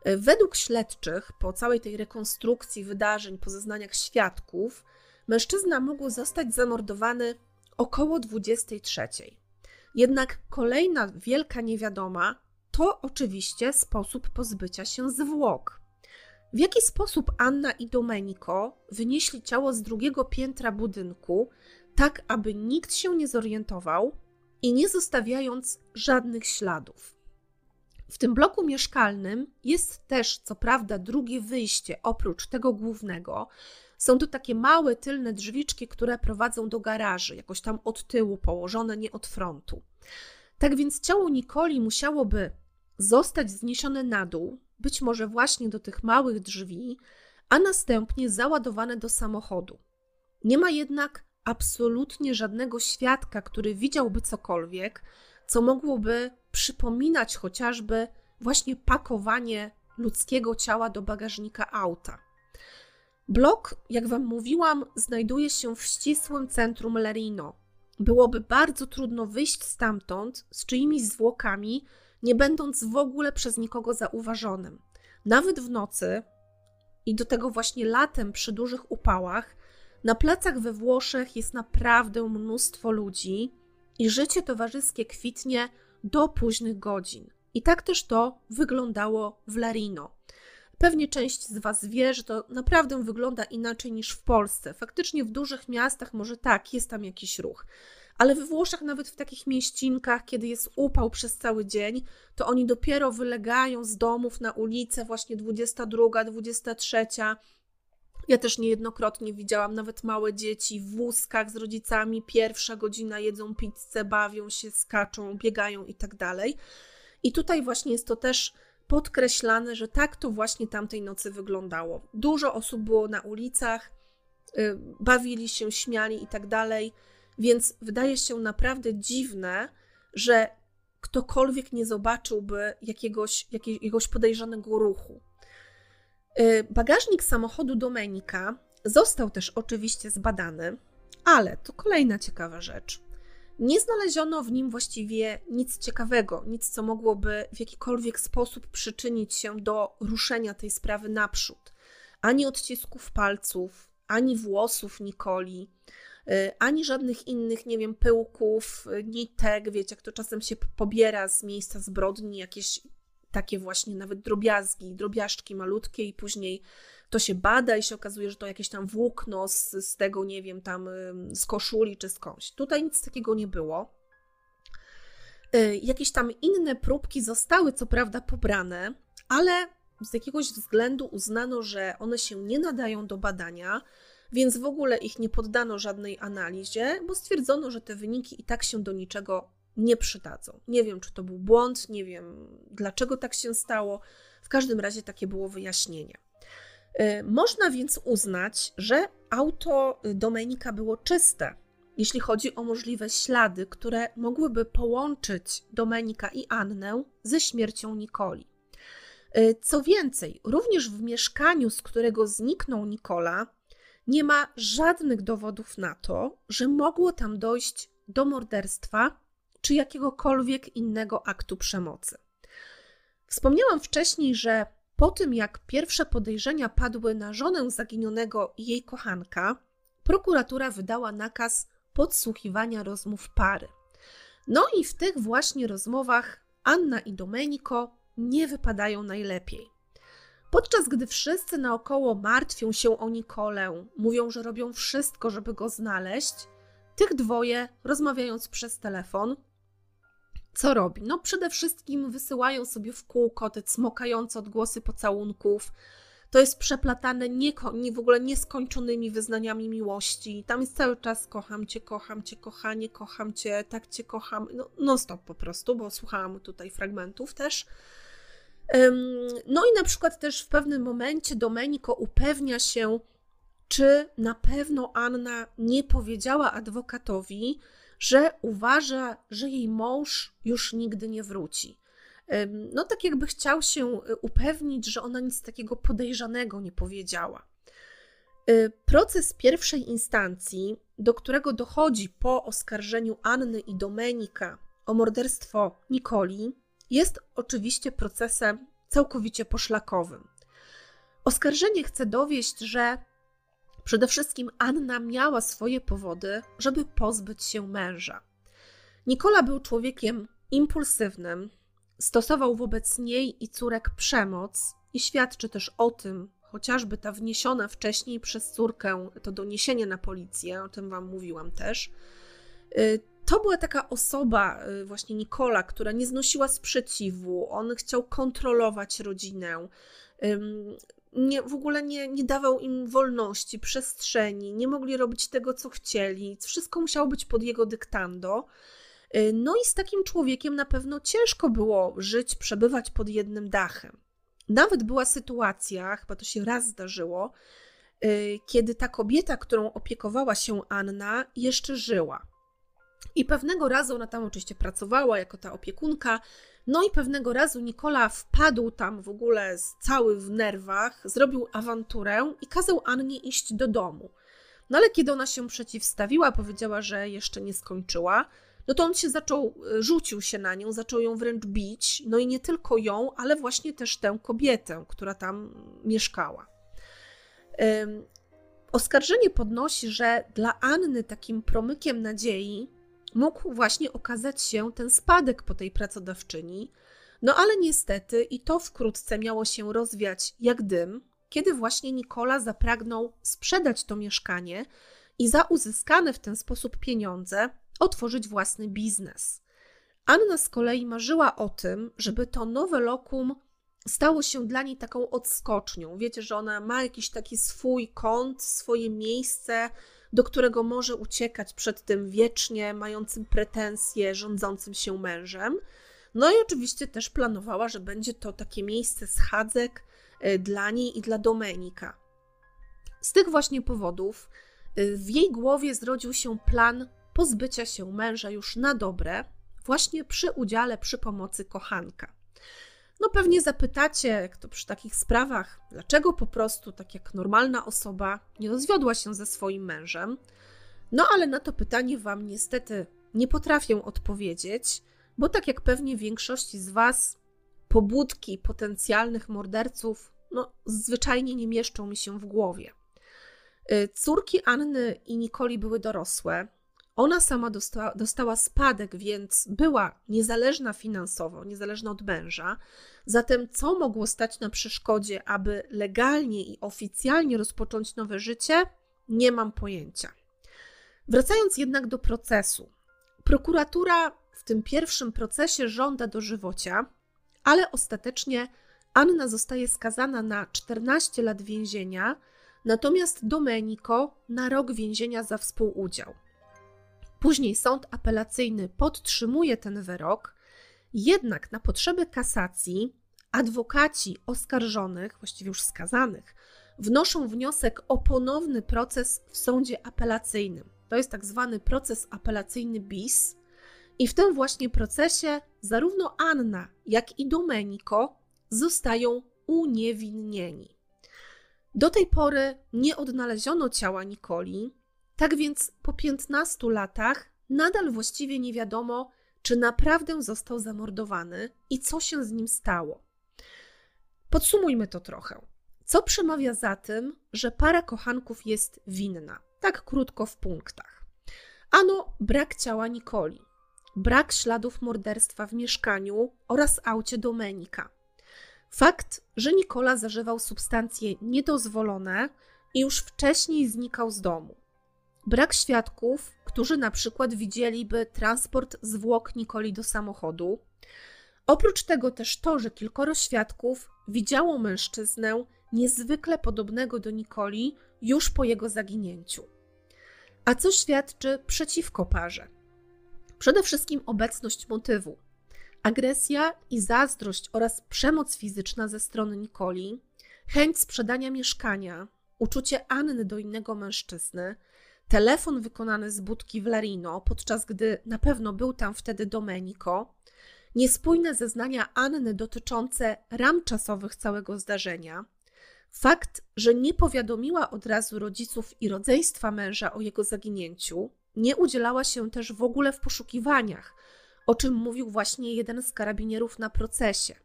E, według śledczych, po całej tej rekonstrukcji wydarzeń, po zeznaniach świadków, mężczyzna mógł zostać zamordowany około 23. Jednak kolejna wielka niewiadoma to oczywiście sposób pozbycia się zwłok. W jaki sposób Anna i Domenico wynieśli ciało z drugiego piętra budynku, tak aby nikt się nie zorientował i nie zostawiając żadnych śladów? W tym bloku mieszkalnym jest też, co prawda, drugie wyjście oprócz tego głównego. Są to takie małe tylne drzwiczki, które prowadzą do garaży, jakoś tam od tyłu położone, nie od frontu. Tak więc ciało Nikoli musiałoby zostać zniesione na dół, być może właśnie do tych małych drzwi, a następnie załadowane do samochodu. Nie ma jednak absolutnie żadnego świadka, który widziałby cokolwiek, co mogłoby przypominać chociażby właśnie pakowanie ludzkiego ciała do bagażnika auta. Blok, jak Wam mówiłam, znajduje się w ścisłym centrum Lerino. Byłoby bardzo trudno wyjść stamtąd z czyimiś zwłokami, nie będąc w ogóle przez nikogo zauważonym. Nawet w nocy i do tego właśnie latem przy dużych upałach, na placach we Włoszech jest naprawdę mnóstwo ludzi i życie towarzyskie kwitnie do późnych godzin. I tak też to wyglądało w Larino. Pewnie część z Was wie, że to naprawdę wygląda inaczej niż w Polsce. Faktycznie w dużych miastach może tak, jest tam jakiś ruch ale we Włoszech, nawet w takich mieścinkach, kiedy jest upał przez cały dzień, to oni dopiero wylegają z domów na ulicę, właśnie 22, 23. Ja też niejednokrotnie widziałam nawet małe dzieci w wózkach z rodzicami, pierwsza godzina jedzą pizzę, bawią się, skaczą, biegają i tak dalej. I tutaj właśnie jest to też podkreślane, że tak to właśnie tamtej nocy wyglądało. Dużo osób było na ulicach, y, bawili się, śmiali i tak dalej. Więc wydaje się naprawdę dziwne, że ktokolwiek nie zobaczyłby jakiegoś, jakiegoś podejrzanego ruchu. Y, bagażnik samochodu Domenika został też oczywiście zbadany, ale to kolejna ciekawa rzecz. Nie znaleziono w nim właściwie nic ciekawego, nic, co mogłoby w jakikolwiek sposób przyczynić się do ruszenia tej sprawy naprzód. Ani odcisków palców, ani włosów Nikoli, ani żadnych innych, nie wiem, pyłków, y, nitek, wiecie, jak to czasem się pobiera z miejsca zbrodni, jakieś takie właśnie nawet drobiazgi, drobiażdżki malutkie i później to się bada i się okazuje, że to jakieś tam włókno z, z tego, nie wiem, tam z koszuli czy skądś. Tutaj nic takiego nie było. Y, jakieś tam inne próbki zostały co prawda pobrane, ale z jakiegoś względu uznano, że one się nie nadają do badania, więc w ogóle ich nie poddano żadnej analizie, bo stwierdzono, że te wyniki i tak się do niczego nie przydadzą. Nie wiem, czy to był błąd, nie wiem dlaczego tak się stało. W każdym razie takie było wyjaśnienie. Y, można więc uznać, że auto Domenika było czyste, jeśli chodzi o możliwe ślady, które mogłyby połączyć Domenika i Annę ze śmiercią Nikoli. Y, co więcej, również w mieszkaniu, z którego zniknął Nikola, nie ma żadnych dowodów na to, że mogło tam dojść do morderstwa czy jakiegokolwiek innego aktu przemocy. Wspomniałam wcześniej, że po tym jak pierwsze podejrzenia padły na żonę zaginionego i jej kochanka, prokuratura wydała nakaz podsłuchiwania rozmów pary. No i w tych właśnie rozmowach Anna i Domenico nie wypadają najlepiej. Podczas gdy wszyscy naokoło martwią się o Nikolę, mówią, że robią wszystko, żeby go znaleźć, tych dwoje, rozmawiając przez telefon, co robi? No przede wszystkim wysyłają sobie w kółko te cmokające odgłosy pocałunków. To jest przeplatane nie, w ogóle nieskończonymi wyznaniami miłości. Tam jest cały czas kocham cię, kocham cię, kochanie, kocham cię, tak cię kocham. No, non stop po prostu, bo słuchałam tutaj fragmentów też. No i na przykład też w pewnym momencie Domenico upewnia się, czy na pewno Anna nie powiedziała adwokatowi, że uważa, że jej mąż już nigdy nie wróci. No, tak jakby chciał się e, upewnić, że ona nic takiego podejrzanego nie powiedziała. E, proces pierwszej instancji, do którego dochodzi po oskarżeniu Anny i Domenika o morderstwo Nikoli, jest oczywiście procesem całkowicie poszlakowym. Oskarżenie chce dowieść, że przede wszystkim Anna miała swoje powody, żeby pozbyć się męża. Nikola był człowiekiem impulsywnym, stosował wobec niej i córek przemoc i świadczy też o tym, chociażby ta wniesiona wcześniej przez córkę to doniesienie na policję, o tym wam mówiłam też. To była taka osoba, y, właśnie Nikola, która nie znosiła sprzeciwu, on chciał kontrolować rodzinę. Nie, w ogóle nie, nie dawał im wolności, przestrzeni, nie mogli robić tego, co chcieli. Wszystko musiało być pod jego dyktando. Y, no i z takim człowiekiem na pewno ciężko było żyć, przebywać pod jednym dachem. Nawet była sytuacja, chyba to się raz zdarzyło, y, kiedy ta kobieta, którą opiekowała się Anna, jeszcze żyła. I pewnego razu ona tam oczywiście pracowała jako ta opiekunka. No i pewnego razu Nikola wpadł tam w ogóle cały w nerwach, zrobił awanturę i kazał Annie iść do domu. No ale kiedy ona się przeciwstawiła, powiedziała, że jeszcze nie skończyła, no to on się zaczął, e, rzucił się na nią, zaczął ją wręcz bić, no i nie tylko ją, ale właśnie też tę kobietę, która tam mieszkała. Oskarżenie podnosi, że dla Anny takim promykiem nadziei mógł właśnie okazać się ten spadek po tej pracodawczyni, no ale niestety i to wkrótce miało się rozwiać jak dym, kiedy właśnie Nikola zapragnął sprzedać to mieszkanie i za uzyskane w ten sposób pieniądze otworzyć własny biznes. Anna z kolei marzyła o tym, żeby to nowe lokum stało się dla niej taką odskocznią. Wiecie, że ona ma jakiś taki swój kąt, swoje miejsce, do którego może uciekać przed tym wiecznie mającym pretensje, rządzącym się mężem. No i oczywiście też planowała, że będzie to takie miejsce schadzek e, dla niej i dla Domenika. Z tych właśnie powodów e, w jej głowie zrodził się plan pozbycia się męża już na dobre, właśnie przy udziale, przy pomocy kochanka. No pewnie zapytacie, jak to przy takich sprawach, dlaczego po prostu, tak jak normalna osoba, nie rozwiodła się ze swoim mężem. No ale na to pytanie Wam niestety nie potrafię odpowiedzieć, bo tak jak pewnie większości z Was, pobudki potencjalnych morderców, no zwyczajnie nie mieszczą mi się w głowie. Y, córki Anny i Nikoli były dorosłe, ona sama dostała, dostała spadek, więc była niezależna finansowo, niezależna od męża. Zatem, co mogło stać na przeszkodzie, aby legalnie i oficjalnie rozpocząć nowe życie, nie mam pojęcia. Wracając jednak do procesu. Prokuratura w tym pierwszym procesie żąda dożywocia, ale ostatecznie Anna zostaje skazana na 14 lat więzienia, natomiast Domenico na rok więzienia za współudział. Później sąd apelacyjny podtrzymuje ten wyrok, jednak na potrzeby kasacji adwokaci oskarżonych, właściwie już skazanych, wnoszą wniosek o ponowny proces w sądzie apelacyjnym. To jest tak zwany proces apelacyjny BIS. I w tym właśnie procesie zarówno Anna, jak i Domenico zostają uniewinnieni. Do tej pory nie odnaleziono ciała Nikoli, tak więc po 15 latach nadal właściwie nie wiadomo, czy naprawdę został zamordowany i co się z nim stało. Podsumujmy to trochę. Co przemawia za tym, że para kochanków jest winna? Tak krótko w punktach. Ano, brak ciała Nikoli, brak śladów morderstwa w mieszkaniu oraz aucie Domenika. Fakt, że Nikola zażywał substancje niedozwolone i już wcześniej znikał z domu. Brak świadków, którzy na przykład widzieliby transport zwłok Nikoli do samochodu. Oprócz tego też to, że kilkoro świadków widziało mężczyznę niezwykle podobnego do Nikoli już po jego zaginięciu. A co świadczy przeciwko parze? Przede wszystkim obecność motywu. Agresja i zazdrość oraz przemoc fizyczna ze strony Nikoli, chęć sprzedania mieszkania, uczucie Anny do innego mężczyzny, telefon wykonany z budki w Larino, podczas gdy na pewno był tam wtedy Domenico, niespójne zeznania Anny dotyczące ram czasowych całego zdarzenia, fakt, że nie powiadomiła od razu rodziców i rodzeństwa męża o jego zaginięciu, nie udzielała się też w ogóle w poszukiwaniach, o czym mówił właśnie jeden z karabinierów na procesie,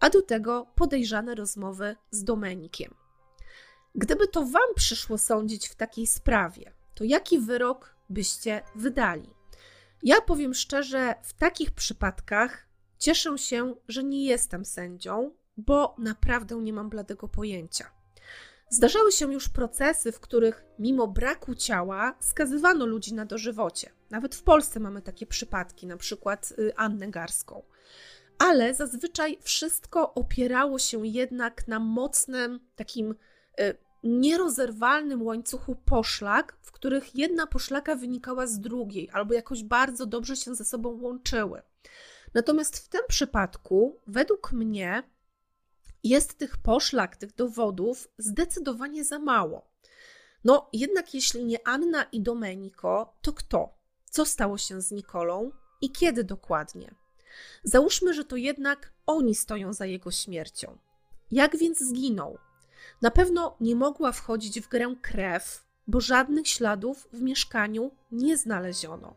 a do tego podejrzane rozmowy z Domenikiem. Gdyby to Wam przyszło sądzić w takiej sprawie, to jaki wyrok byście wydali? Ja powiem szczerze, w takich przypadkach cieszę się, że nie jestem sędzią, bo naprawdę nie mam bladego pojęcia. Zdarzały się już procesy, w których mimo braku ciała skazywano ludzi na dożywocie. Nawet w Polsce mamy takie przypadki, na przykład y, Annę Garską. Ale zazwyczaj wszystko opierało się jednak na mocnym, takim y, nierozerwalnym łańcuchu poszlak, w których jedna poszlaka wynikała z drugiej, albo jakoś bardzo dobrze się ze sobą łączyły. Natomiast w tym przypadku, według mnie, jest tych poszlak, tych dowodów zdecydowanie za mało. No, jednak jeśli nie Anna i Domenico, to kto? Co stało się z Nikolą i kiedy dokładnie? Załóżmy, że to jednak oni stoją za jego śmiercią. Jak więc zginął? Na pewno nie mogła wchodzić w grę krew, bo żadnych śladów w mieszkaniu nie znaleziono.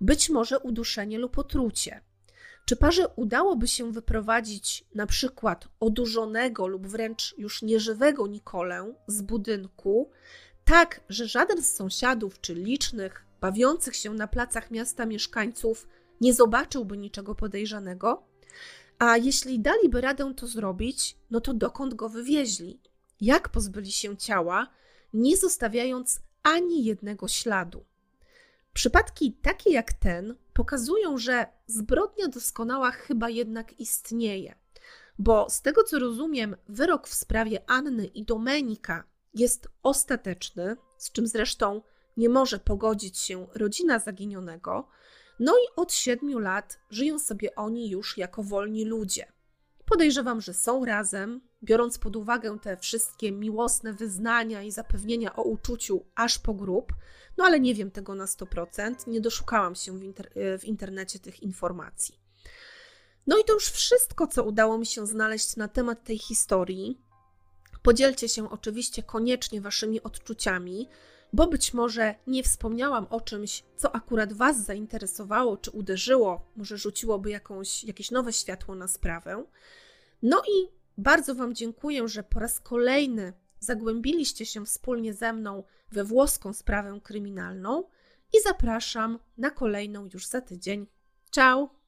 Być może uduszenie lub otrucie. Czy parze udałoby się wyprowadzić na przykład odurzonego lub wręcz już nieżywego Nikolę z budynku, tak, że żaden z sąsiadów czy licznych, bawiących się na placach miasta mieszkańców nie zobaczyłby niczego podejrzanego? A jeśli daliby radę to zrobić, no to dokąd go wywieźli? Jak pozbyli się ciała, nie zostawiając ani jednego śladu? Przypadki takie jak ten pokazują, że zbrodnia doskonała chyba jednak istnieje, bo z tego co rozumiem, wyrok w sprawie Anny i Domenika jest ostateczny, z czym zresztą nie może pogodzić się rodzina zaginionego, no i od siedmiu lat żyją sobie oni już jako wolni ludzie. Podejrzewam, że są razem, biorąc pod uwagę te wszystkie miłosne wyznania i zapewnienia o uczuciu aż po grób, no ale nie wiem tego na 100%, nie doszukałam się w, inter w internecie tych informacji. No i to już wszystko, co udało mi się znaleźć na temat tej historii. Podzielcie się oczywiście koniecznie waszymi odczuciami, bo być może nie wspomniałam o czymś, co akurat Was zainteresowało czy uderzyło, może rzuciłoby jakąś, jakieś nowe światło na sprawę. No i bardzo Wam dziękuję, że po raz kolejny zagłębiliście się wspólnie ze mną we włoską sprawę kryminalną i zapraszam na kolejną już za tydzień. Ciao!